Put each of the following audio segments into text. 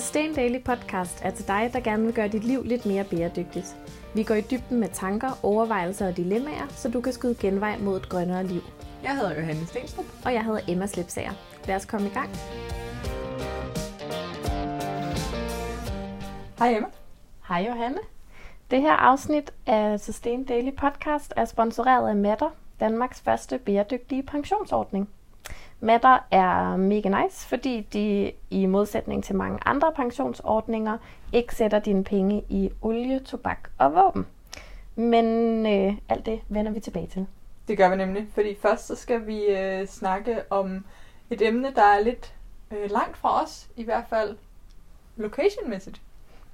Sustain Daily Podcast er til dig, der gerne vil gøre dit liv lidt mere bæredygtigt. Vi går i dybden med tanker, overvejelser og dilemmaer, så du kan skyde genvej mod et grønnere liv. Jeg hedder Johanne Stenstrup. Og jeg hedder Emma Slipsager. Lad os komme i gang. Hej Emma. Hej Johanne. Det her afsnit af Sustain Daily Podcast er sponsoreret af Matter, Danmarks første bæredygtige pensionsordning. Matter er mega nice, fordi de i modsætning til mange andre pensionsordninger ikke sætter dine penge i olie, tobak og våben. Men øh, alt det vender vi tilbage til. Det gør vi nemlig, fordi først så skal vi øh, snakke om et emne, der er lidt øh, langt fra os, i hvert fald locationmæssigt.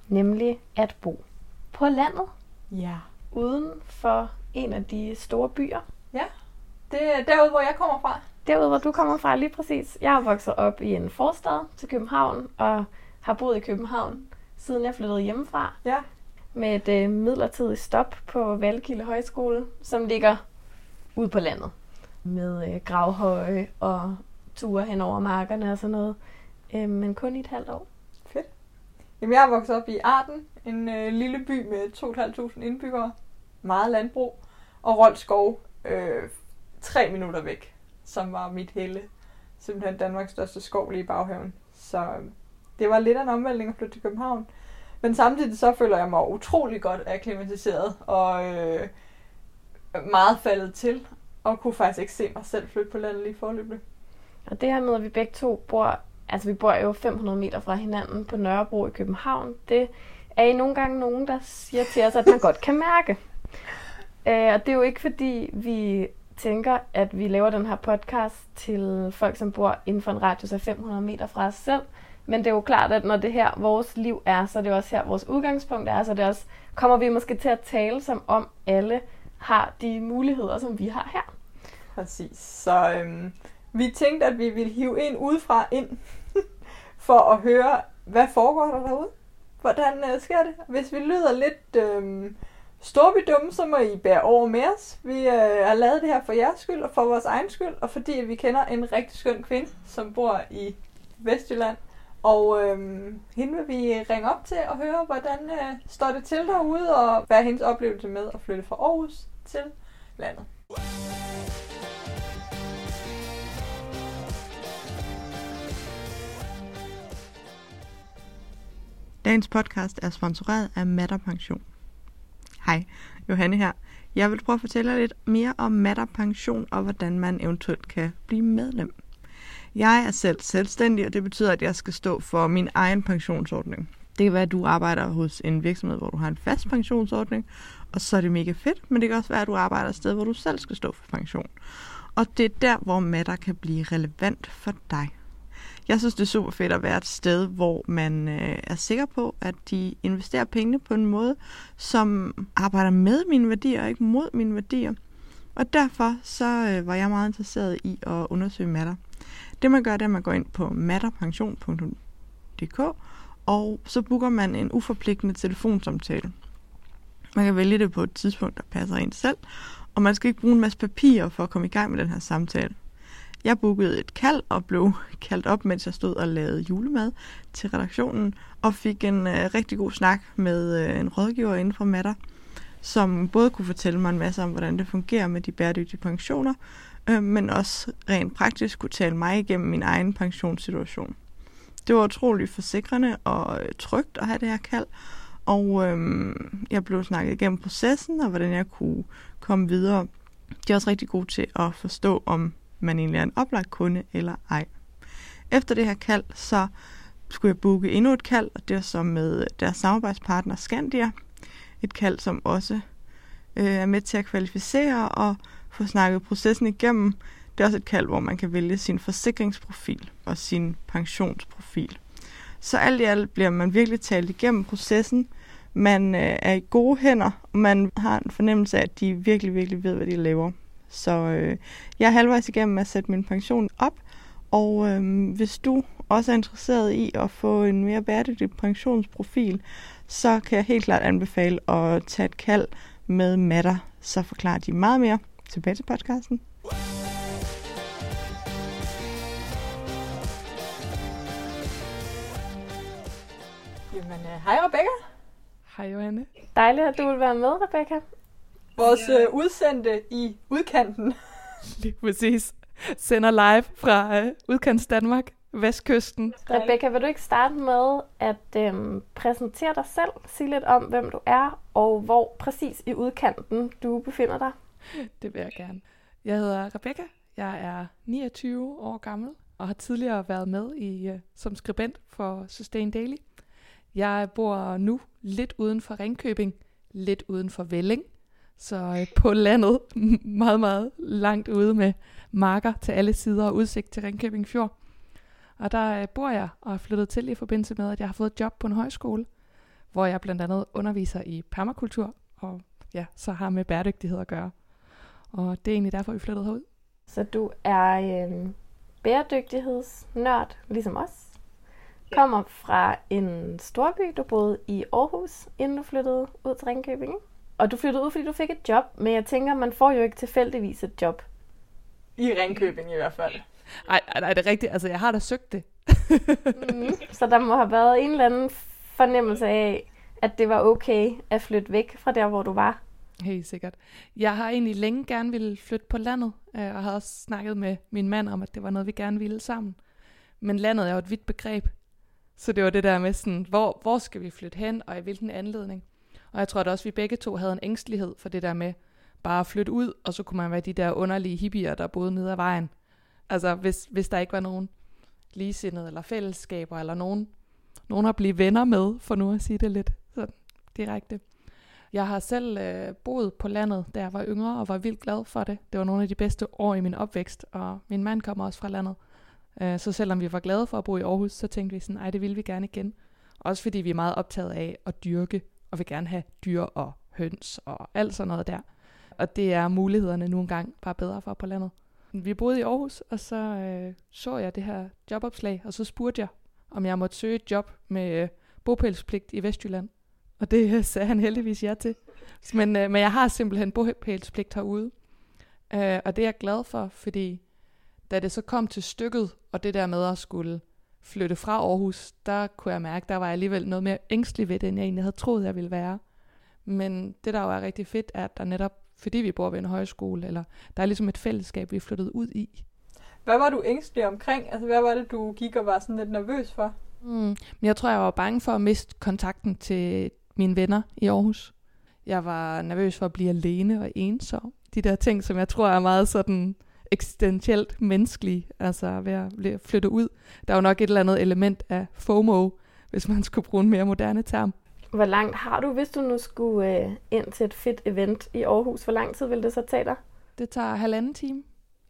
Nemlig at bo på landet, Ja. uden for en af de store byer. Ja, det er derude, hvor jeg kommer fra. Derude, hvor du kommer fra lige præcis. Jeg er vokset op i en forstad til København, og har boet i København, siden jeg flyttede hjemmefra. Ja. Med et øh, midlertidigt stop på Valkilde Højskole, som ligger ude på landet. Med øh, gravhøje og ture hen over markerne og sådan noget. Øh, men kun i et halvt år. Fedt. Jamen, jeg er vokset op i Arden, en øh, lille by med 2.500 indbyggere. Meget landbrug. Og Rold Skov, øh, tre minutter væk, som var mit hele. Simpelthen Danmarks største skov lige i baghaven. Så øh, det var lidt af en omvæltning at flytte til København. Men samtidig så føler jeg mig utrolig godt akklimatiseret og øh, meget faldet til. Og kunne faktisk ikke se mig selv flytte på landet lige forløbig. Og det her med, at vi begge to bor, altså vi bor jo 500 meter fra hinanden på Nørrebro i København, det er I nogle gange nogen, der siger til os, at man godt kan mærke. Øh, og det er jo ikke fordi, vi tænker, at vi laver den her podcast til folk, som bor inden for en radius af 500 meter fra os selv. Men det er jo klart, at når det her vores liv er, så er det også her vores udgangspunkt er. Så det også, kommer vi måske til at tale som om alle har de muligheder, som vi har her. Præcis. Så øhm, vi tænkte, at vi ville hive en udefra ind, for at høre, hvad foregår der derude? Hvordan øh, sker det? Hvis vi lyder lidt øhm, Store vi dumme, så må I bære over med os. Vi øh, har lavet det her for jeres skyld og for vores egen skyld, og fordi vi kender en rigtig skøn kvinde, som bor i Vestjylland. Og øh, hende vil vi ringe op til og høre, hvordan øh, står det til derude, og hvad er hendes oplevelse med at flytte fra Aarhus til landet. Dagens podcast er sponsoreret af Matter Pension. Hej, Johanne her. Jeg vil prøve at fortælle jer lidt mere om Matter Pension og hvordan man eventuelt kan blive medlem. Jeg er selv selvstændig, og det betyder, at jeg skal stå for min egen pensionsordning. Det kan være, at du arbejder hos en virksomhed, hvor du har en fast pensionsordning, og så er det mega fedt, men det kan også være, at du arbejder et sted, hvor du selv skal stå for pension. Og det er der, hvor Matter kan blive relevant for dig. Jeg synes, det er super fedt at være et sted, hvor man øh, er sikker på, at de investerer pengene på en måde, som arbejder med mine værdier og ikke mod mine værdier. Og derfor så øh, var jeg meget interesseret i at undersøge Matter. Det man gør, det er, at man går ind på matterpension.dk, og så booker man en uforpligtende telefonsamtale. Man kan vælge det på et tidspunkt, der passer ind selv, og man skal ikke bruge en masse papir for at komme i gang med den her samtale. Jeg bookede et kald og blev kaldt op, mens jeg stod og lavede julemad til redaktionen, og fik en øh, rigtig god snak med øh, en rådgiver inden for Matter, som både kunne fortælle mig en masse om, hvordan det fungerer med de bæredygtige pensioner, øh, men også rent praktisk kunne tale mig igennem min egen pensionssituation. Det var utroligt forsikrende og øh, trygt at have det her kald, og øh, jeg blev snakket igennem processen og hvordan jeg kunne komme videre. De er også rigtig gode til at forstå, om man egentlig er en oplagt kunde eller ej. Efter det her kald, så skulle jeg booke endnu et kald, og det er så med deres samarbejdspartner Scandia. Et kald, som også øh, er med til at kvalificere og få snakket processen igennem. Det er også et kald, hvor man kan vælge sin forsikringsprofil og sin pensionsprofil. Så alt i alt bliver man virkelig talt igennem processen. Man øh, er i gode hænder, og man har en fornemmelse af, at de virkelig, virkelig ved, hvad de laver. Så øh, jeg er halvvejs igennem med at sætte min pension op, og øh, hvis du også er interesseret i at få en mere bæredygtig pensionsprofil, så kan jeg helt klart anbefale at tage et kald med Matter, så forklarer de meget mere. Tilbage til podcasten. Jamen, øh, hej Rebecca. Hej Johanne. Dejligt, at du vil være med, Rebecca. Vores øh, udsendte i udkanten. Lige præcis. Sender live fra øh, udkants Danmark, Vestkysten. Rebecca, vil du ikke starte med at øhm, præsentere dig selv, sige lidt om, hvem du er, og hvor præcis i udkanten du befinder dig? Det vil jeg gerne. Jeg hedder Rebecca. Jeg er 29 år gammel og har tidligere været med i øh, som skribent for Sustain Daily. Jeg bor nu lidt uden for Ringkøbing, lidt uden for Velling, så øh, på landet meget, meget langt ude med marker til alle sider og udsigt til Ringkøbing Fjord. Og der øh, bor jeg og er flyttet til i forbindelse med, at jeg har fået job på en højskole, hvor jeg blandt andet underviser i permakultur, og ja, så har med bæredygtighed at gøre. Og det er egentlig derfor, vi flyttede herud. Så du er øhm, bæredygtighedsnørd, ligesom os. Kommer fra en storby, du boede i Aarhus, inden du flyttede ud til Ringkøbing. Og du flyttede ud, fordi du fik et job, men jeg tænker, man får jo ikke tilfældigvis et job. I Ringkøbing i hvert fald. Ej, ej, nej, det er rigtigt. Altså, jeg har da søgt det. Mm. Så der må have været en eller anden fornemmelse af, at det var okay at flytte væk fra der, hvor du var. Helt sikkert. Jeg har egentlig længe gerne ville flytte på landet, øh, og har også snakket med min mand om, at det var noget, vi gerne ville sammen. Men landet er jo et vidt begreb. Så det var det der med sådan, hvor, hvor skal vi flytte hen, og i hvilken anledning. Og jeg tror da også, vi begge to havde en ængstelighed for det der med bare at flytte ud, og så kunne man være de der underlige hippier, der boede nede ad vejen. Altså, hvis, hvis der ikke var nogen ligesindede eller fællesskaber, eller nogen, nogen at blive venner med, for nu at sige det lidt sådan direkte. Jeg har selv øh, boet på landet, da jeg var yngre, og var vildt glad for det. Det var nogle af de bedste år i min opvækst, og min mand kommer også fra landet. Øh, så selvom vi var glade for at bo i Aarhus, så tænkte vi sådan, ej, det vil vi gerne igen. Også fordi vi er meget optaget af at dyrke, og vil gerne have dyr og høns og alt sådan noget der. Og det er mulighederne nu engang bare bedre for på landet. Vi boede i Aarhus, og så øh, så jeg det her jobopslag, og så spurgte jeg, om jeg måtte søge et job med øh, bopælspligt i Vestjylland. Og det øh, sagde han heldigvis ja til. Men, øh, men jeg har simpelthen bopælspligt herude. Øh, og det er jeg glad for, fordi da det så kom til stykket, og det der med at skulle flytte fra Aarhus, der kunne jeg mærke, der var jeg alligevel noget mere ængstelig ved det, end jeg egentlig havde troet, jeg ville være. Men det, der jo er rigtig fedt, er, at der netop, fordi vi bor ved en højskole, eller der er ligesom et fællesskab, vi er flyttet ud i. Hvad var du ængstelig omkring? Altså, hvad var det, du gik og var sådan lidt nervøs for? Mm. Men jeg tror, jeg var bange for at miste kontakten til mine venner i Aarhus. Jeg var nervøs for at blive alene og ensom. De der ting, som jeg tror er meget sådan eksistentielt menneskelige, altså ved at flytte ud. Der er jo nok et eller andet element af FOMO, hvis man skulle bruge en mere moderne term. Hvor langt har du, hvis du nu skulle øh, ind til et fedt event i Aarhus? Hvor lang tid vil det så tage dig? Det tager halvanden time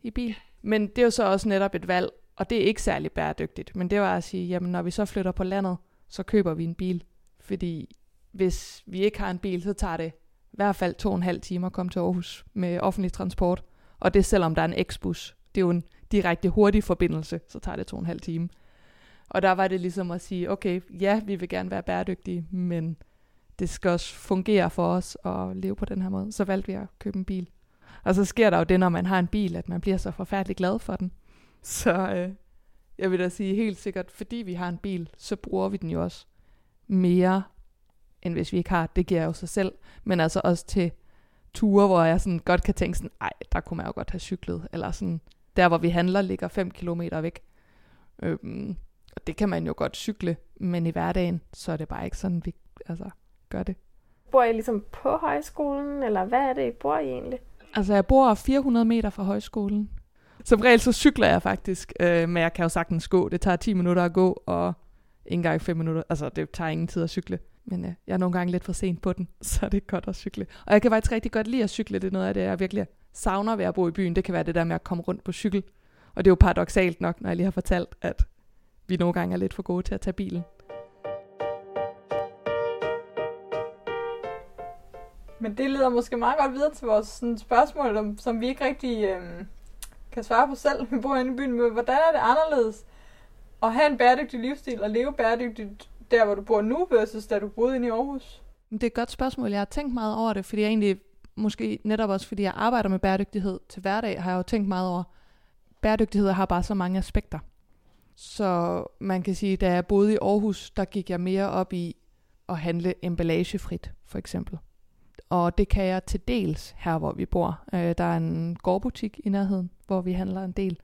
i bil. Men det er jo så også netop et valg, og det er ikke særlig bæredygtigt. Men det var at sige, jamen når vi så flytter på landet, så køber vi en bil. Fordi hvis vi ikke har en bil, så tager det i hvert fald to og en halv time at komme til Aarhus med offentlig transport. Og det selvom der er en eksbus. Det er jo en direkte hurtig forbindelse, så tager det to og en halv time. Og der var det ligesom at sige, okay, ja, vi vil gerne være bæredygtige, men det skal også fungere for os at leve på den her måde. Så valgte vi at købe en bil. Og så sker der jo det, når man har en bil, at man bliver så forfærdeligt glad for den. Så øh, jeg vil da sige helt sikkert, fordi vi har en bil, så bruger vi den jo også mere, end hvis vi ikke har. Det giver jo sig selv. Men altså også til ture, hvor jeg sådan godt kan tænke sådan, ej, der kunne man jo godt have cyklet. Eller sådan, der hvor vi handler, ligger 5 km væk. Øhm, og det kan man jo godt cykle, men i hverdagen, så er det bare ikke sådan, vi altså, gør det. Bor I ligesom på højskolen, eller hvad er det, I bor i egentlig? Altså, jeg bor 400 meter fra højskolen. Som regel så cykler jeg faktisk, øh, men jeg kan jo sagtens gå. Det tager 10 minutter at gå, og ikke engang 5 minutter. Altså, det tager ingen tid at cykle. Men øh, jeg er nogle gange lidt for sent på den, så det er godt at cykle. Og jeg kan faktisk rigtig godt lide at cykle. Det er noget af det, jeg virkelig savner ved at bo i byen. Det kan være det der med at komme rundt på cykel. Og det er jo paradoxalt nok, når jeg lige har fortalt, at vi nogle gange er lidt for gode til at tage bilen. Men det leder måske meget godt videre til vores sådan, spørgsmål, om, som vi ikke rigtig øh, kan svare på selv. Vi bor inde i byen, men hvordan er det anderledes at have en bæredygtig livsstil og leve bæredygtigt der, hvor du bor nu, versus da du boede inde i Aarhus? Det er et godt spørgsmål. Jeg har tænkt meget over det, fordi jeg egentlig, måske netop også fordi jeg arbejder med bæredygtighed til hverdag, har jeg jo tænkt meget over, bæredygtighed har bare så mange aspekter. Så man kan sige, da jeg boede i Aarhus, der gik jeg mere op i at handle emballagefrit, for eksempel. Og det kan jeg til dels her, hvor vi bor. Øh, der er en gårdbutik i nærheden, hvor vi handler en del.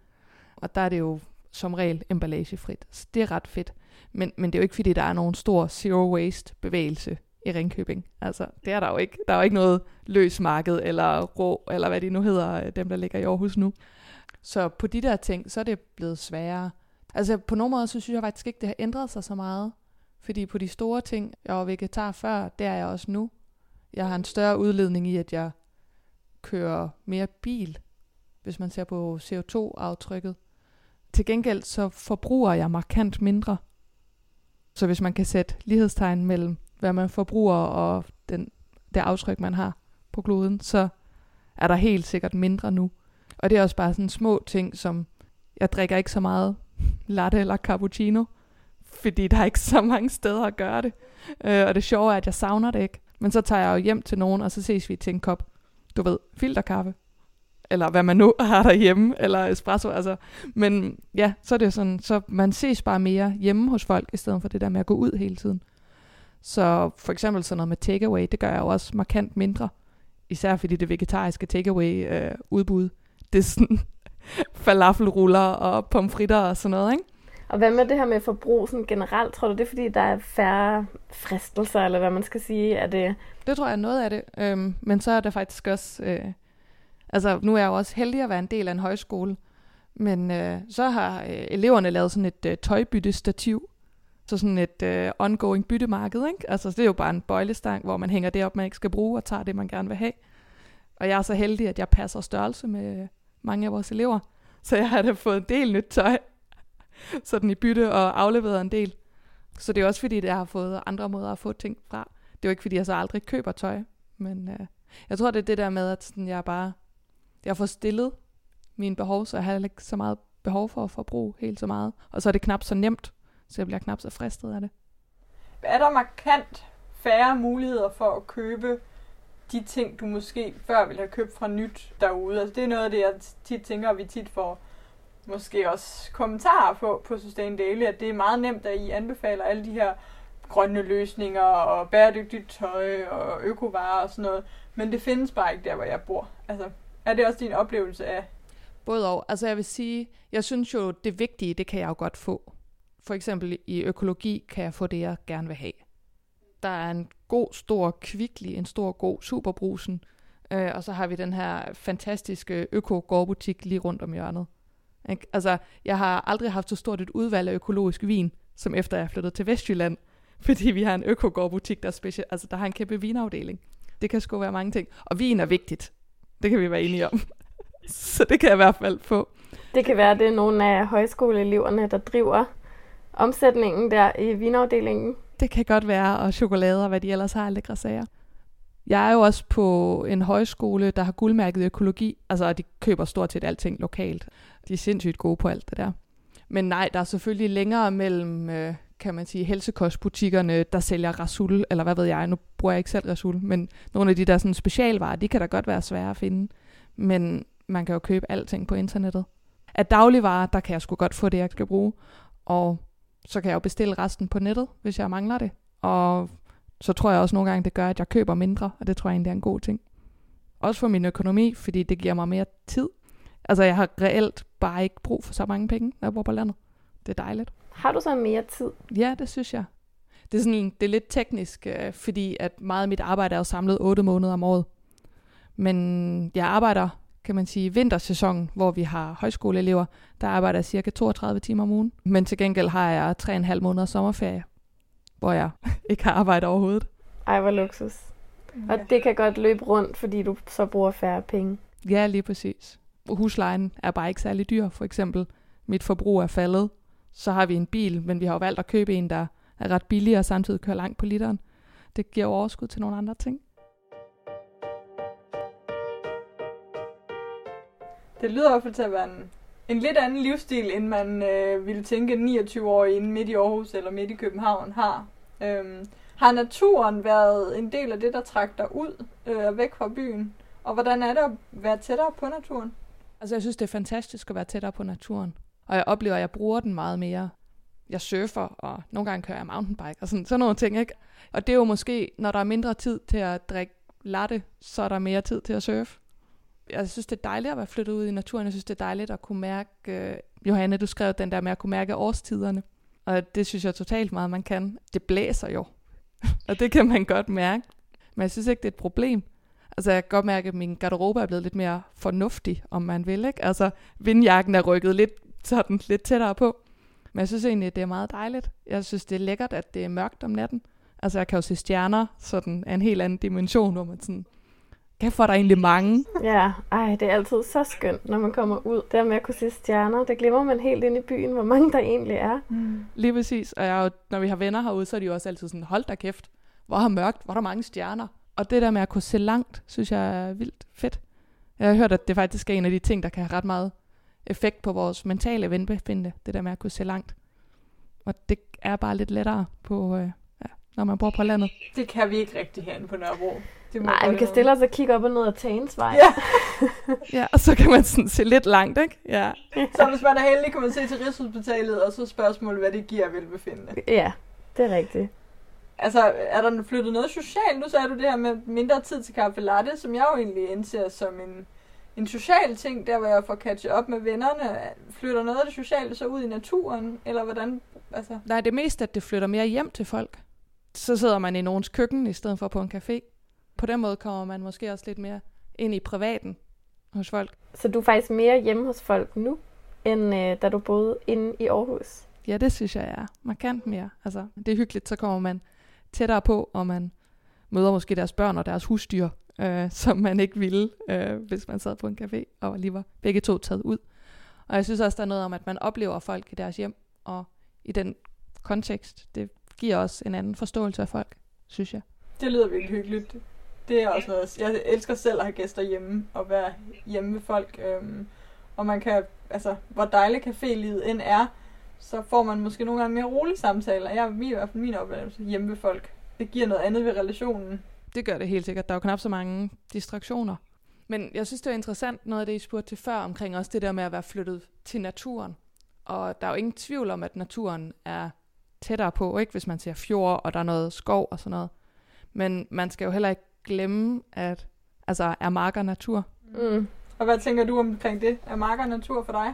Og der er det jo som regel emballagefrit. Så det er ret fedt. Men, men det er jo ikke, fordi der er nogen stor zero waste bevægelse i Ringkøbing. Altså, det er der jo ikke. Der er jo ikke noget løs marked, eller rå, eller hvad de nu hedder, øh, dem der ligger i Aarhus nu. Så på de der ting, så er det blevet sværere. Altså på nogle måder, så synes jeg faktisk ikke, det har ændret sig så meget. Fordi på de store ting, jeg var vegetar før, det er jeg også nu. Jeg har en større udledning i, at jeg kører mere bil, hvis man ser på CO2-aftrykket. Til gengæld så forbruger jeg markant mindre. Så hvis man kan sætte lighedstegn mellem, hvad man forbruger og den, det aftryk, man har på kloden, så er der helt sikkert mindre nu. Og det er også bare sådan små ting, som jeg drikker ikke så meget latte eller cappuccino, fordi der er ikke så mange steder at gøre det. Øh, og det sjove er, at jeg savner det ikke. Men så tager jeg jo hjem til nogen, og så ses vi til en kop, du ved, filterkaffe. Eller hvad man nu har derhjemme, eller espresso. Altså. Men ja, så er det sådan, så man ses bare mere hjemme hos folk, i stedet for det der med at gå ud hele tiden. Så for eksempel sådan noget med takeaway, det gør jeg jo også markant mindre. Især fordi det vegetariske takeaway øh, udbud, det er sådan falafelruller og pomfritter og sådan noget, ikke? Og hvad med det her med forbrug sådan generelt? Tror du, det er fordi, der er færre fristelser, eller hvad man skal sige? Er det... Det tror jeg er noget af det. Øhm, men så er det faktisk også... Øh, altså, nu er jeg jo også heldig at være en del af en højskole. Men øh, så har øh, eleverne lavet sådan et øh, tøjbyttestativ. Så sådan et øh, ongoing byttemarked, ikke? Altså, det er jo bare en bøjlestang, hvor man hænger det op, man ikke skal bruge, og tager det, man gerne vil have. Og jeg er så heldig, at jeg passer størrelse med mange af vores elever. Så jeg har da fået en del nyt tøj sådan i bytte og afleveret en del. Så det er også fordi, jeg har fået andre måder at få ting fra. Det er jo ikke fordi, jeg så aldrig køber tøj. Men øh, jeg tror, det er det der med, at sådan, jeg bare jeg får stillet mine behov, så jeg har ikke så meget behov for at forbruge helt så meget. Og så er det knap så nemt, så jeg bliver knap så fristet af det. Er der markant færre muligheder for at købe de ting, du måske før ville have købt fra nyt derude? Altså det er noget af det, jeg tit tænker, at vi tit får måske også kommentarer på, på Sustain Daily, at det er meget nemt, at I anbefaler alle de her grønne løsninger og bæredygtigt tøj og økovarer og sådan noget. Men det findes bare ikke der, hvor jeg bor. Altså, er det også din oplevelse af? Både og. Altså jeg vil sige, jeg synes jo, det vigtige, det kan jeg jo godt få. For eksempel i økologi kan jeg få det, jeg gerne vil have. Der er en god, stor kvickly, en stor, god superbrusen. Øh, og så har vi den her fantastiske øko-gårdbutik lige rundt om hjørnet. Ik? Altså, jeg har aldrig haft så stort et udvalg af økologisk vin, som efter jeg flyttede til Vestjylland, fordi vi har en økogårdbutik, der, special, altså, der har en kæmpe vinafdeling. Det kan sgu være mange ting. Og vin er vigtigt. Det kan vi være enige om. så det kan jeg i hvert fald få. Det kan være, det er nogle af højskoleeleverne, der driver omsætningen der i vinafdelingen. Det kan godt være, og chokolade og hvad de ellers har lækre sager. Jeg er jo også på en højskole, der har guldmærket økologi, altså de køber stort set alting lokalt. De er sindssygt gode på alt det der. Men nej, der er selvfølgelig længere mellem, øh, kan man sige, helsekostbutikkerne, der sælger Rasul, eller hvad ved jeg, nu bruger jeg ikke selv Rasul, men nogle af de der sådan specialvarer, de kan da godt være svære at finde. Men man kan jo købe alting på internettet. Af dagligvarer, der kan jeg sgu godt få det, jeg skal bruge. Og så kan jeg jo bestille resten på nettet, hvis jeg mangler det. Og så tror jeg også nogle gange, det gør, at jeg køber mindre, og det tror jeg egentlig er en god ting. Også for min økonomi, fordi det giver mig mere tid. Altså, jeg har reelt bare ikke brug for så mange penge, når jeg bor på landet. Det er dejligt. Har du så mere tid? Ja, det synes jeg. Det er, sådan, det er lidt teknisk, øh, fordi at meget af mit arbejde er jo samlet 8 måneder om året. Men jeg arbejder, kan man sige, vintersæson, hvor vi har højskoleelever, der arbejder jeg cirka 32 timer om ugen. Men til gengæld har jeg 3,5 måneder sommerferie, hvor jeg ikke har arbejdet overhovedet. Ej, hvor luksus. Og det kan godt løbe rundt, fordi du så bruger færre penge. Ja, lige præcis. Huslejen er bare ikke særlig dyr, for eksempel. Mit forbrug er faldet. Så har vi en bil, men vi har jo valgt at købe en, der er ret billig og samtidig kører langt på literen. Det giver overskud til nogle andre ting. Det lyder i hvert fald til at være en, en lidt anden livsstil, end man øh, ville tænke 29 år inde midt i Aarhus eller midt i København har. Øhm, har naturen været en del af det, der trak dig ud øh, væk fra byen? Og hvordan er det at være tættere på naturen? Altså jeg synes, det er fantastisk at være tættere på naturen. Og jeg oplever, at jeg bruger den meget mere. Jeg surfer, og nogle gange kører jeg mountainbike, og sådan, sådan nogle ting, ikke? Og det er jo måske, når der er mindre tid til at drikke latte, så er der mere tid til at surfe. Jeg synes, det er dejligt at være flyttet ud i naturen. Jeg synes, det er dejligt at kunne mærke... Øh, Johanne, du skrev den der med at kunne mærke årstiderne. Og det synes jeg totalt meget, man kan. Det blæser jo, og det kan man godt mærke. Men jeg synes ikke, det er et problem. Altså, jeg kan godt mærke, at min garderobe er blevet lidt mere fornuftig, om man vil, ikke? Altså, vindjakken er rykket lidt, sådan, lidt tættere på. Men jeg synes egentlig, det er meget dejligt. Jeg synes, det er lækkert, at det er mørkt om natten. Altså, jeg kan jo se stjerner sådan af en helt anden dimension, hvor man sådan, kæft for der er egentlig mange. Ja, ej, det er altid så skønt, når man kommer ud. Der med at kunne se stjerner, det glemmer man helt ind i byen, hvor mange der egentlig er. Mm. Lige præcis. Og jeg, når vi har venner herude, så er de jo også altid sådan, hold da kæft, hvor har mørkt, hvor er der mange stjerner. Og det der med at kunne se langt, synes jeg er vildt fedt. Jeg har hørt, at det faktisk er en af de ting, der kan have ret meget effekt på vores mentale velbefindende, det der med at kunne se langt. Og det er bare lidt lettere på, øh, ja, når man bor på landet. Det kan vi ikke rigtig herinde på Nørrebro. Det må Nej, vi kan stille os og kigge op og ned ad Tagensvej. Ja. ja, og så kan man sådan se lidt langt, ikke? Ja. så hvis man er heldig, kan man se til Rigshospitalet, og så spørgsmålet, hvad det giver velbefindende. Ja, det er rigtigt. Altså, er der flyttet noget socialt? Nu sagde du det her med mindre tid til kaffe latte, som jeg jo egentlig indser som en, en social ting, der hvor jeg får catchet op med vennerne. Flytter noget af det sociale så ud i naturen, eller hvordan? Altså? Nej, det er mest, at det flytter mere hjem til folk. Så sidder man i nogens køkken, i stedet for på en café. På den måde kommer man måske også lidt mere ind i privaten hos folk. Så du er faktisk mere hjemme hos folk nu, end øh, da du boede inde i Aarhus? Ja, det synes jeg er markant mere. Altså, det er hyggeligt, så kommer man tættere på, og man møder måske deres børn og deres husdyr, øh, som man ikke ville, øh, hvis man sad på en café og lige var begge to taget ud. Og jeg synes også, der er noget om, at man oplever folk i deres hjem, og i den kontekst, det giver også en anden forståelse af folk, synes jeg. Det lyder virkelig hyggeligt. Det er også noget, jeg elsker selv at have gæster hjemme, og være hjemme med folk. Øhm, og man kan, altså, hvor dejligt cafélivet end er, så får man måske nogle gange mere rolige samtaler. Jeg er i hvert fald min oplevelse hjemme ved folk. Det giver noget andet ved relationen. Det gør det helt sikkert. Der er jo knap så mange distraktioner. Men jeg synes, det er interessant noget af det, I spurgte til før, omkring også det der med at være flyttet til naturen. Og der er jo ingen tvivl om, at naturen er tættere på, ikke hvis man ser fjord, og der er noget skov og sådan noget. Men man skal jo heller ikke glemme, at altså, er marker natur. Mm. Og hvad tænker du omkring det? Er marker natur for dig?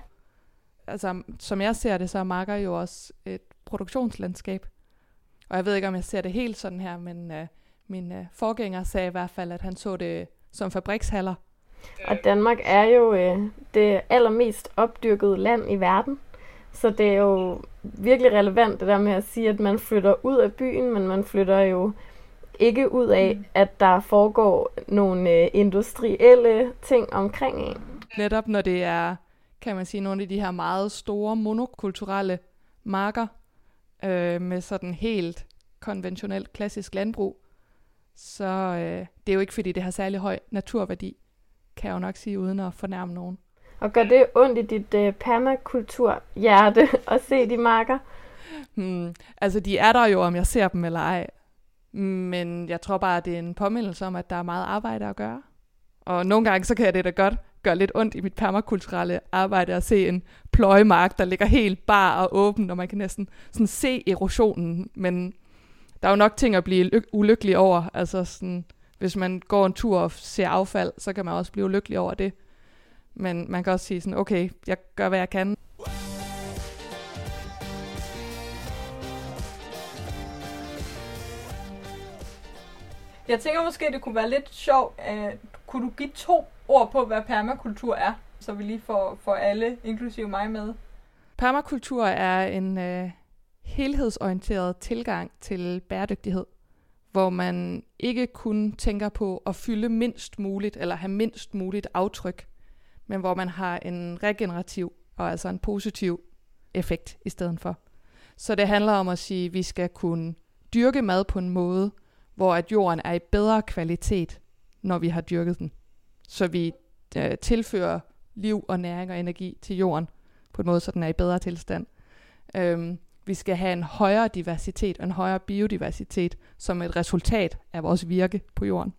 altså, som jeg ser det, så er marker jo også et produktionslandskab. Og jeg ved ikke, om jeg ser det helt sådan her, men uh, min uh, forgænger sagde i hvert fald, at han så det som fabrikshaller. Og Danmark er jo øh, det allermest opdyrkede land i verden. Så det er jo virkelig relevant det der med at sige, at man flytter ud af byen, men man flytter jo ikke ud af, mm. at der foregår nogle øh, industrielle ting omkring en. Netop når det er kan man sige, nogle af de her meget store monokulturelle marker øh, med sådan helt konventionelt klassisk landbrug. Så øh, det er jo ikke, fordi det har særlig høj naturværdi, kan jeg jo nok sige, uden at fornærme nogen. Og gør det ondt i dit øh, permakulturhjerte at se de marker? Hmm, altså, de er der jo, om jeg ser dem eller ej. Men jeg tror bare, at det er en påmindelse om, at der er meget arbejde at gøre. Og nogle gange, så kan jeg det da godt gør lidt ondt i mit permakulturelle arbejde at se en pløjemark, der ligger helt bar og åben, og man kan næsten sådan se erosionen, men der er jo nok ting at blive ulykkelig over. Altså sådan, hvis man går en tur og ser affald, så kan man også blive ulykkelig over det. Men man kan også sige sådan, okay, jeg gør, hvad jeg kan. Jeg tænker måske, det kunne være lidt sjovt. at kunne du give to ord på, hvad permakultur er, så vi lige får, får alle, inklusive mig, med? Permakultur er en øh, helhedsorienteret tilgang til bæredygtighed, hvor man ikke kun tænker på at fylde mindst muligt, eller have mindst muligt aftryk, men hvor man har en regenerativ og altså en positiv effekt i stedet for. Så det handler om at sige, at vi skal kunne dyrke mad på en måde, hvor at jorden er i bedre kvalitet, når vi har dyrket den så vi øh, tilfører liv og næring og energi til jorden på en måde, så den er i bedre tilstand. Øhm, vi skal have en højere diversitet og en højere biodiversitet som et resultat af vores virke på jorden.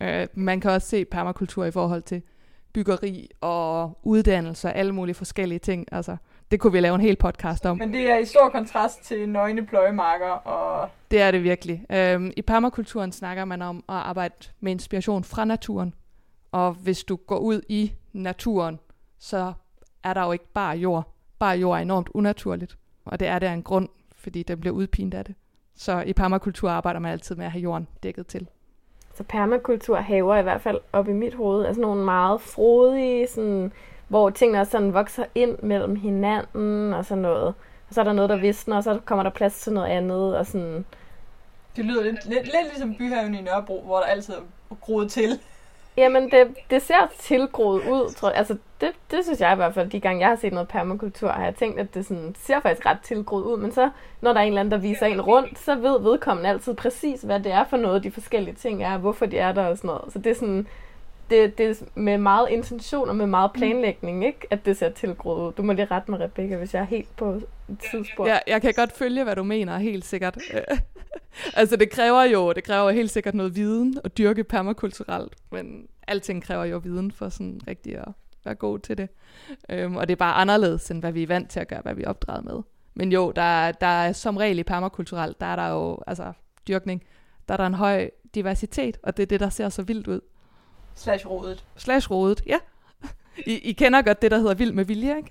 Øh, man kan også se permakultur i forhold til byggeri og uddannelse og alle mulige forskellige ting. Altså, Det kunne vi lave en hel podcast om. Men det er i stor kontrast til nøgne pløjemarker og... Det er det virkelig. Øhm, I permakulturen snakker man om at arbejde med inspiration fra naturen. Og hvis du går ud i naturen, så er der jo ikke bare jord. Bare jord er enormt unaturligt. Og det er det af en grund, fordi den bliver udpint af det. Så i permakultur arbejder man altid med at have jorden dækket til. Så permakultur haver i hvert fald op i mit hoved, altså nogle meget frodige, sådan, hvor tingene også sådan vokser ind mellem hinanden og sådan noget. Og så er der noget, der visner, og så kommer der plads til noget andet, og sådan... Det lyder lidt, lidt, lidt ligesom byhaven i Nørrebro, hvor der altid er groet til. Jamen, det, det ser tilgroet ud, tror jeg. Altså, det, det synes jeg i hvert fald, de gange jeg har set noget permakultur, har jeg tænkt, at det sådan, ser faktisk ret tilgroet ud. Men så, når der er en eller anden, der viser en rundt, så ved vedkommende altid præcis, hvad det er for noget, de forskellige ting er, hvorfor de er der og sådan noget. Så det er sådan, det, det er med meget intention og med meget planlægning, ikke? at det ser tilgroet ud. Du må lige rette mig, Rebecca, hvis jeg er helt på et tidsspor. Ja, jeg kan godt følge, hvad du mener, helt sikkert. altså, det kræver jo det kræver helt sikkert noget viden at dyrke permakulturelt, men alting kræver jo viden for sådan rigtig at være god til det. Øhm, og det er bare anderledes, end hvad vi er vant til at gøre, hvad vi er opdraget med. Men jo, der, der er som regel i permakulturelt, der er der jo, altså dyrkning, der er der en høj diversitet, og det er det, der ser så vildt ud. Slash rodet. Slash rodet, ja. I, I kender godt det, der hedder vild med vilje, ikke?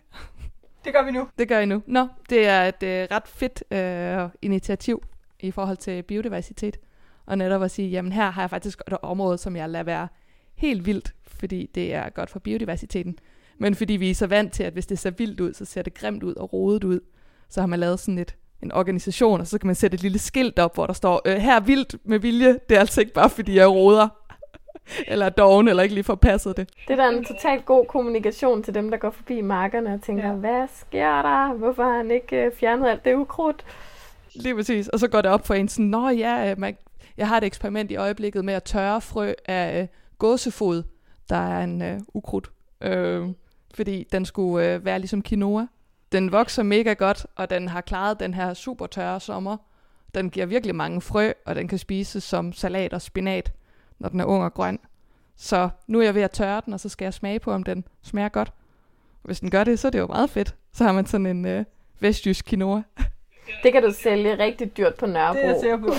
Det gør vi nu. Det gør I nu. Nå, det er et øh, ret fedt øh, initiativ i forhold til biodiversitet. Og netop at sige, jamen her har jeg faktisk et område, som jeg lader være helt vildt, fordi det er godt for biodiversiteten. Men fordi vi er så vant til, at hvis det ser vildt ud, så ser det grimt ud og rodet ud. Så har man lavet sådan et, en organisation, og så kan man sætte et lille skilt op, hvor der står, øh, her er vildt med vilje, det er altså ikke bare fordi jeg roder. eller doven, eller ikke lige får passet det. Det er da en totalt god kommunikation til dem, der går forbi markerne og tænker, ja. hvad sker der? Hvorfor har han ikke øh, fjernet alt det ukrudt? Lige præcis. Og så går det op for en sådan, nå ja, øh, man, jeg har et eksperiment i øjeblikket med at tørre frø af øh, gåsefod, der er en øh, ukrudt. Øh, fordi den skulle øh, være ligesom quinoa. Den vokser mega godt, og den har klaret den her super tørre sommer. Den giver virkelig mange frø, og den kan spises som salat og spinat når den er ung og grøn. Så nu er jeg ved at tørre den, og så skal jeg smage på, om den smager godt. Hvis den gør det, så er det jo meget fedt. Så har man sådan en øh, vestjysk quinoa. Det kan du sælge rigtig dyrt på Nørrebro. Det er jeg sikker på.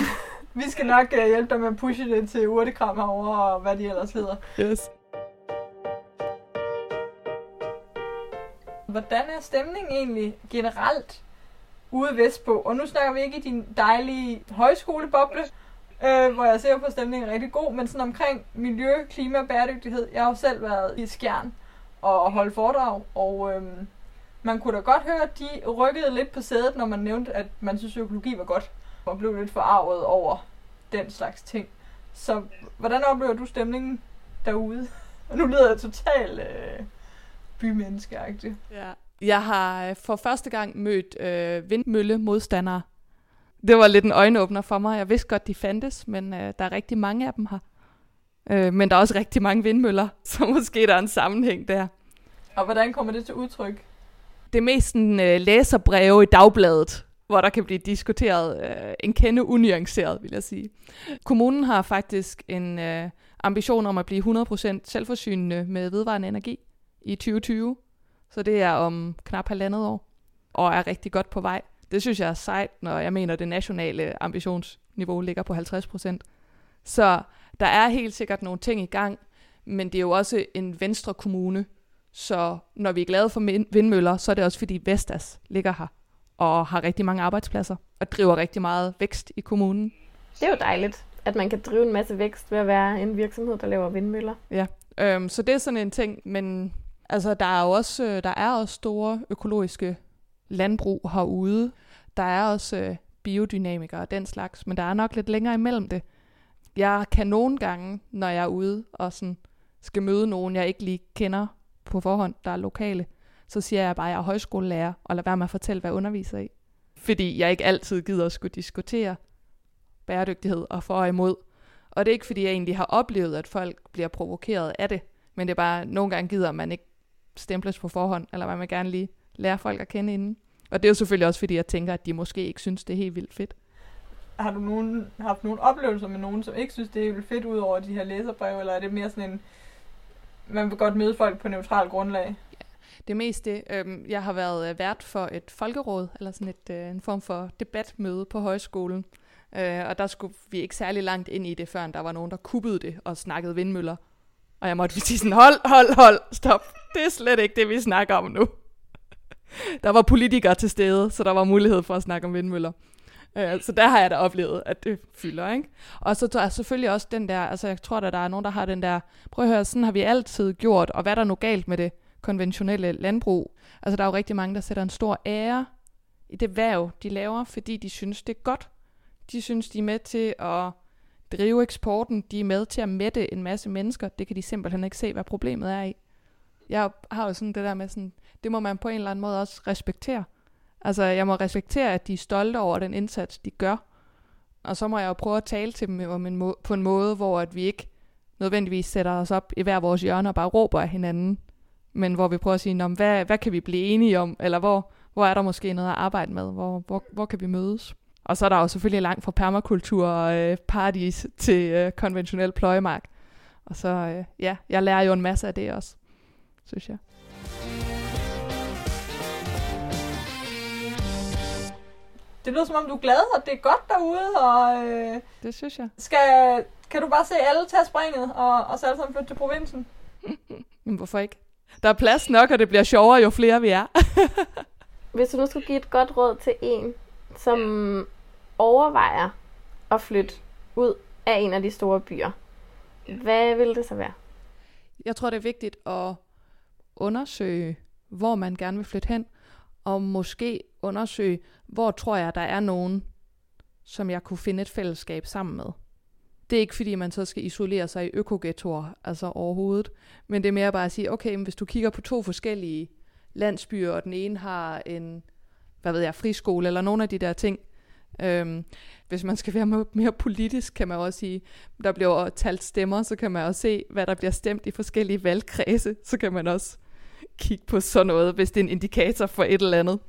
Vi skal nok uh, hjælpe dig med at pushe det til urtekram herovre, og hvad de ellers hedder. Yes. Hvordan er stemningen egentlig generelt ude vestpå? Og nu snakker vi ikke i din dejlige højskoleboble, øh, hvor jeg ser på, stemningen rigtig god, men sådan omkring miljø, klima og bæredygtighed. Jeg har jo selv været i Skjern og holdt foredrag, og øh, man kunne da godt høre, at de rykkede lidt på sædet, når man nævnte, at man synes, at økologi var godt, og blev lidt forarvet over den slags ting. Så hvordan oplever du stemningen derude? Og nu lyder jeg totalt øh, bymenneskeagtigt. Ja. Jeg har for første gang mødt øh, vindmøllemodstandere det var lidt en øjenåbner for mig. Jeg vidste godt, de fandtes, men øh, der er rigtig mange af dem her. Øh, men der er også rigtig mange vindmøller, så måske der er en sammenhæng der. Og hvordan kommer det til udtryk? Det er mest en øh, læserbreve i dagbladet, hvor der kan blive diskuteret øh, en kende unuanceret, vil jeg sige. Kommunen har faktisk en øh, ambition om at blive 100% selvforsynende med vedvarende energi i 2020. Så det er om knap halvandet år, og er rigtig godt på vej. Det synes jeg er sejt, når jeg mener, at det nationale ambitionsniveau ligger på 50 procent. Så der er helt sikkert nogle ting i gang, men det er jo også en venstre kommune, så når vi er glade for vindmøller, så er det også fordi Vestas ligger her og har rigtig mange arbejdspladser og driver rigtig meget vækst i kommunen. Det er jo dejligt, at man kan drive en masse vækst ved at være en virksomhed, der laver vindmøller. Ja, øhm, så det er sådan en ting, men altså, der er jo også, øh, der er også store økologiske landbrug herude. Der er også øh, biodynamikere og den slags, men der er nok lidt længere imellem det. Jeg kan nogle gange, når jeg er ude og sådan skal møde nogen, jeg ikke lige kender på forhånd, der er lokale, så siger jeg bare, at jeg er højskolelærer, og lad være med at fortælle, hvad jeg underviser i. Fordi jeg ikke altid gider at skulle diskutere bæredygtighed og for og imod. Og det er ikke, fordi jeg egentlig har oplevet, at folk bliver provokeret af det, men det er bare, nogle gange gider man ikke stemples på forhånd, eller man vil gerne lige lære folk at kende inden. Og det er jo selvfølgelig også, fordi jeg tænker, at de måske ikke synes, det er helt vildt fedt. Har du nogen, haft nogle oplevelser med nogen, som ikke synes, det er helt vildt fedt, ud over de her læserbreve, eller er det mere sådan en, man vil godt møde folk på neutral grundlag? Det mest det. Øhm, jeg har været øh, vært for et folkeråd, eller sådan et, øh, en form for debatmøde på højskolen. Øh, og der skulle vi ikke særlig langt ind i det, før der var nogen, der kuppede det og snakkede vindmøller. Og jeg måtte sige sådan, hold, hold, hold, stop. Det er slet ikke det, vi snakker om nu. der var politikere til stede, så der var mulighed for at snakke om vindmøller. Øh, så der har jeg da oplevet, at det fylder, ikke? Og så tror jeg selvfølgelig også den der, altså jeg tror, at der er nogen, der har den der, prøv at høre, sådan har vi altid gjort, og hvad er der nu galt med det konventionelle landbrug? Altså der er jo rigtig mange, der sætter en stor ære i det værv, de laver, fordi de synes, det er godt. De synes, de er med til at drive eksporten, de er med til at mætte en masse mennesker. Det kan de simpelthen ikke se, hvad problemet er i. Jeg har jo sådan det der med sådan, det må man på en eller anden måde også respektere. Altså, jeg må respektere, at de er stolte over den indsats, de gør. Og så må jeg jo prøve at tale til dem om en må- på en måde, hvor at vi ikke nødvendigvis sætter os op i hver vores hjørne og bare råber af hinanden. Men hvor vi prøver at sige, hvad, hvad kan vi blive enige om? Eller hvor, hvor er der måske noget at arbejde med? Hvor, hvor, hvor kan vi mødes? Og så er der jo selvfølgelig langt fra permakultur og øh, paradis til øh, konventionel pløjemark. Og så, øh, ja, jeg lærer jo en masse af det også, synes jeg. Det lyder som om, du er glad, og det er godt derude, og øh, Det synes jeg. skal, kan du bare se alle tage springet, og, og så alle sammen flytte til provinsen? Men hvorfor ikke? Der er plads nok, og det bliver sjovere, jo flere vi er. Hvis du nu skulle give et godt råd til en, som overvejer at flytte ud af en af de store byer, hvad vil det så være? Jeg tror, det er vigtigt at undersøge, hvor man gerne vil flytte hen, og måske undersøge, hvor tror jeg, der er nogen, som jeg kunne finde et fællesskab sammen med. Det er ikke fordi, man så skal isolere sig i økoghettoer, altså overhovedet, men det er mere bare at sige, okay, men hvis du kigger på to forskellige landsbyer, og den ene har en, hvad ved jeg, friskole, eller nogle af de der ting, Øhm, hvis man skal være mere, mere politisk, kan man også sige, der bliver talt stemmer, så kan man også se, hvad der bliver stemt i forskellige valgkredse. Så kan man også kigge på sådan noget, hvis det er en indikator for et eller andet.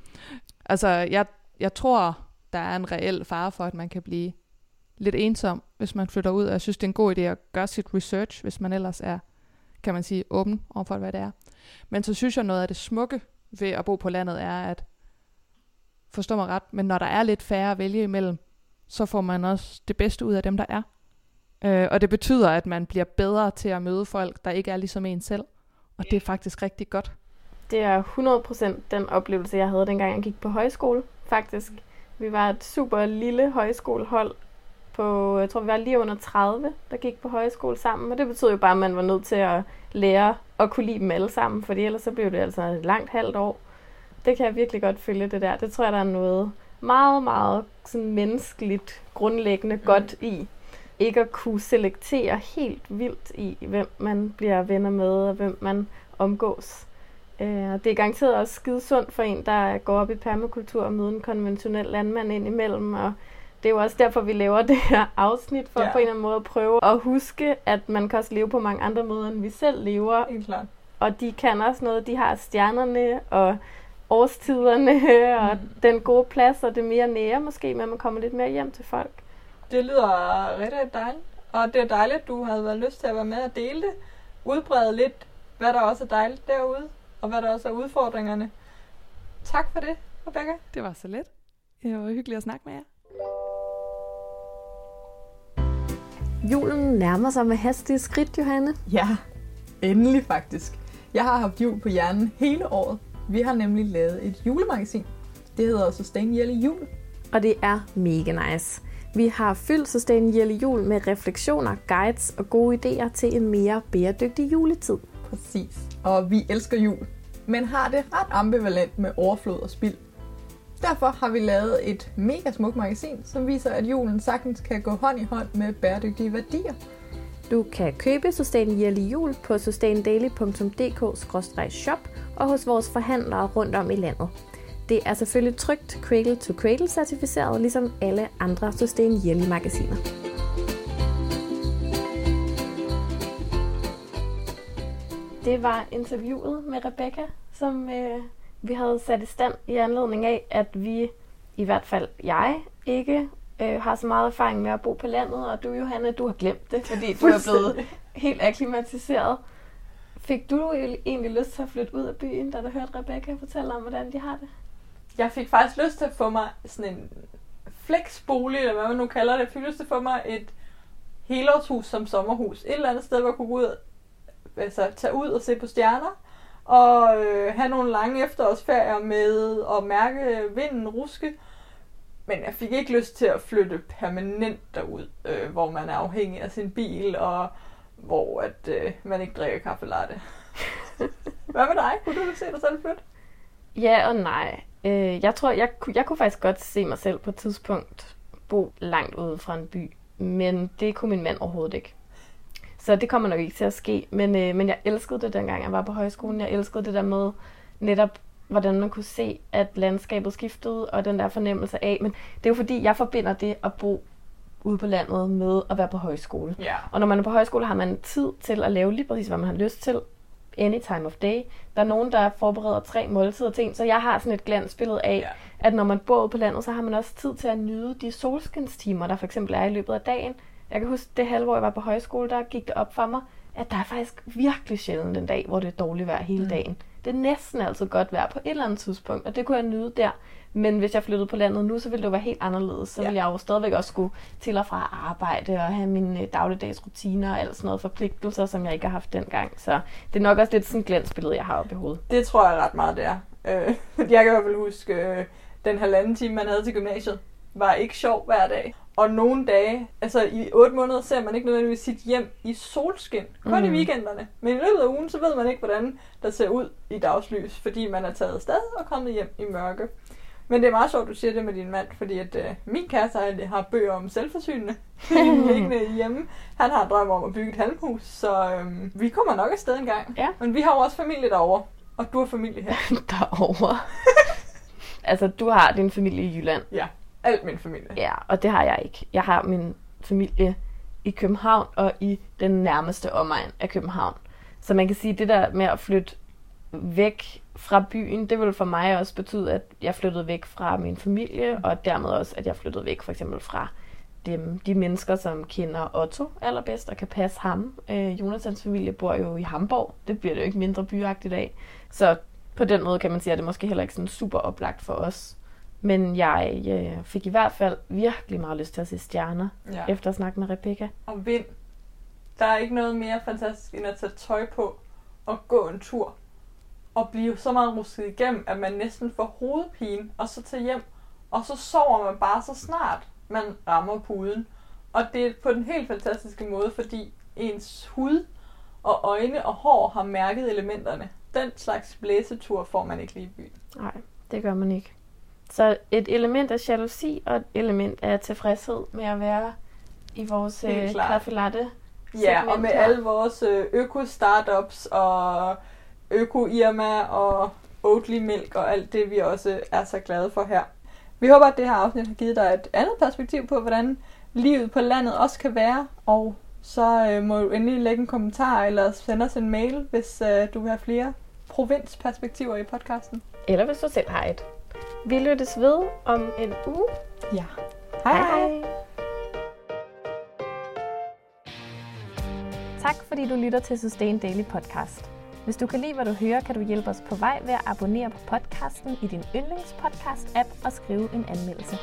Altså, jeg, jeg tror, der er en reel fare for, at man kan blive lidt ensom, hvis man flytter ud. Og jeg synes, det er en god idé at gøre sit research, hvis man ellers er, kan man sige, åben overfor, hvad det er. Men så synes jeg, noget af det smukke ved at bo på landet er, at forstå mig ret, men når der er lidt færre at vælge imellem, så får man også det bedste ud af dem, der er. Øh, og det betyder, at man bliver bedre til at møde folk, der ikke er ligesom en selv. Og det er faktisk rigtig godt. Det er 100% den oplevelse, jeg havde, dengang jeg gik på højskole, faktisk. Vi var et super lille højskolehold på, jeg tror vi var lige under 30, der gik på højskole sammen. Og det betød jo bare, at man var nødt til at lære at kunne lide dem alle sammen, fordi ellers så blev det altså et langt halvt år. Det kan jeg virkelig godt følge det der. Det tror jeg, der er noget meget, meget sådan menneskeligt grundlæggende mm. godt i. Ikke at kunne selektere helt vildt i, hvem man bliver venner med, og hvem man omgås. Uh, det er garanteret også skide sundt for en, der går op i permakultur og møder en konventionel landmand ind imellem. Og det er jo også derfor, vi laver det her afsnit, for ja. på en eller anden måde at prøve at huske, at man kan også leve på mange andre måder, end vi selv lever. Helt klart. Og de kan også noget. De har stjernerne og årstiderne og mm. den gode plads og det mere nære måske, men man kommer lidt mere hjem til folk. Det lyder rigtig dejligt. Og det er dejligt, at du havde været lyst til at være med og dele det. Udbrede lidt, hvad der også er dejligt derude, og hvad der også er udfordringerne. Tak for det, Rebecca. Det var så let. Det var hyggeligt at snakke med jer. Julen nærmer sig med hastige skridt, Johanne. Ja, endelig faktisk. Jeg har haft jul på hjernen hele året. Vi har nemlig lavet et julemagasin. Det hedder Sustain Jelle Jul. Og det er mega nice. Vi har fyldt Sustain Jelle Jul med refleksioner, guides og gode idéer til en mere bæredygtig juletid. Præcis. Og vi elsker jul, men har det ret ambivalent med overflod og spild. Derfor har vi lavet et mega smukt magasin, som viser, at julen sagtens kan gå hånd i hånd med bæredygtige værdier. Du kan købe Sustain Yearly Jul på sustaindaily.dk-shop og hos vores forhandlere rundt om i landet. Det er selvfølgelig trygt Cradle to Cradle certificeret, ligesom alle andre Sustain Yearly magasiner. Det var interviewet med Rebecca, som øh, vi havde sat i stand i anledning af, at vi, i hvert fald jeg, ikke øh, har så meget erfaring med at bo på landet, og du, Johanne, du har glemt det, fordi du er blevet helt akklimatiseret. Fik du egentlig lyst til at flytte ud af byen, da du hørte Rebecca fortælle om, hvordan de har det? Jeg fik faktisk lyst til at få mig sådan en flexbolig, eller hvad man nu kalder det. Jeg fik lyst til at få mig et helårshus som sommerhus. Et eller andet sted, hvor jeg kunne gå ud, altså tage ud og se på stjerner. Og øh, have nogle lange efterårsferier med at mærke vinden ruske. Men jeg fik ikke lyst til at flytte permanent derud, øh, hvor man er afhængig af sin bil, og hvor at, øh, man ikke drikker kaffe latte. Hvad med dig? Kunne du se dig selv flytte? Ja og nej. Øh, jeg tror, jeg, jeg kunne faktisk godt se mig selv på et tidspunkt bo langt ude fra en by. Men det kunne min mand overhovedet ikke. Så det kommer nok ikke til at ske. Men, øh, men jeg elskede det, dengang jeg var på højskolen. Jeg elskede det der med netop, hvordan man kunne se, at landskabet skiftede, og den der fornemmelse af. Men det er jo fordi, jeg forbinder det at bo ude på landet med at være på højskole. Ja. Og når man er på højskole, har man tid til at lave lige præcis, hvad man har lyst til. Any time of day. Der er nogen, der forbereder tre måltider til en, så jeg har sådan et glansbillede af, Ja. at når man bor ude på landet, så har man også tid til at nyde de solskinstimer, der for eksempel er i løbet af dagen. Jeg kan huske det halve, hvor jeg var på højskole, der gik det op for mig, at der er faktisk virkelig sjældent en dag, hvor det er dårligt vejr hele Mm. dagen. Det er næsten altid godt vejr på et eller andet tidspunkt, og det kunne jeg nyde der. Men hvis jeg flyttede på landet nu, så ville det være helt anderledes. Så Ja. ville jeg jo stadigvæk også skulle til og fra arbejde og have mine øh, dagligdags rutiner og alt sådan noget forpligtelser, som jeg ikke har haft dengang. Så det er nok også lidt sådan et glansbillede, jeg har oppe i hovedet. Det tror jeg ret meget, det er. Øh, jeg kan i hvert fald huske, øh, den halvanden time, man havde til gymnasiet, var ikke sjov hver dag. Og nogle dage, altså i otte måneder, ser man ikke nødvendigvis sit hjem i solskin. Kun mm. i weekenderne. Men i løbet af ugen, så ved man ikke, hvordan der ser ud i dagslys, fordi man er taget afsted og kommet hjem i mørke. Men det er meget sjovt, du siger det med din mand, fordi at øh, min kæreste har bøger om selvforsynende liggende hjemme. Han har en drøm om at bygge et halmhus, så øhm, vi kommer nok afsted en gang. Ja. Men vi har jo også familie derovre, og du har familie her. Derovre. altså, du har din familie i Jylland. Ja, alt min familie. Ja, og det har jeg ikke. Jeg har min familie i København og i den nærmeste omegn af København. Så man kan sige, det der med at flytte væk fra byen, det vil for mig også betyde, at jeg flyttede væk fra min familie, og dermed også, at jeg flyttede væk for eksempel fra dem, de mennesker, som kender Otto allerbedst og kan passe ham. Øh, Jonathans familie bor jo i Hamburg. Det bliver det jo ikke mindre byagtigt af. Så på den måde kan man sige, at det måske heller ikke sådan super oplagt for os. Men jeg øh, fik i hvert fald virkelig meget lyst til at se stjerner, Ja. efter at snakke med Rebecca. Og vind. Der er ikke noget mere fantastisk, end at tage tøj på og gå en tur. Og blive så meget rusket igennem, at man næsten får hovedpine, og så tage hjem. Og så sover man bare så snart, man rammer puden. Og det er på den helt fantastiske måde, fordi ens hud og øjne og hår har mærket elementerne. Den slags blæsetur får man ikke lige i byen. Nej, det gør man ikke. Så et element af jalousi og et element af tilfredshed med at være i vores øh, kaffe latte. Ja, og med her. alle vores øh, øko-startups og øko-Irma og Oatly Milk og alt det, vi også er så glade for her. Vi håber, at det her afsnit har givet dig et andet perspektiv på, hvordan livet på landet også kan være. Og så øh, må du endelig lægge en kommentar eller sende os en mail, hvis øh, du vil have flere provinsperspektiver i podcasten. Eller hvis du selv har et. Vi lyttes ved om en uge. Ja. Hej hej! Tak fordi du lytter til Sustain Daily Podcast. Hvis du kan lide, hvad du hører, kan du hjælpe os på vej ved at abonnere på podcasten i din yndlingspodcast-app og skrive en anmeldelse.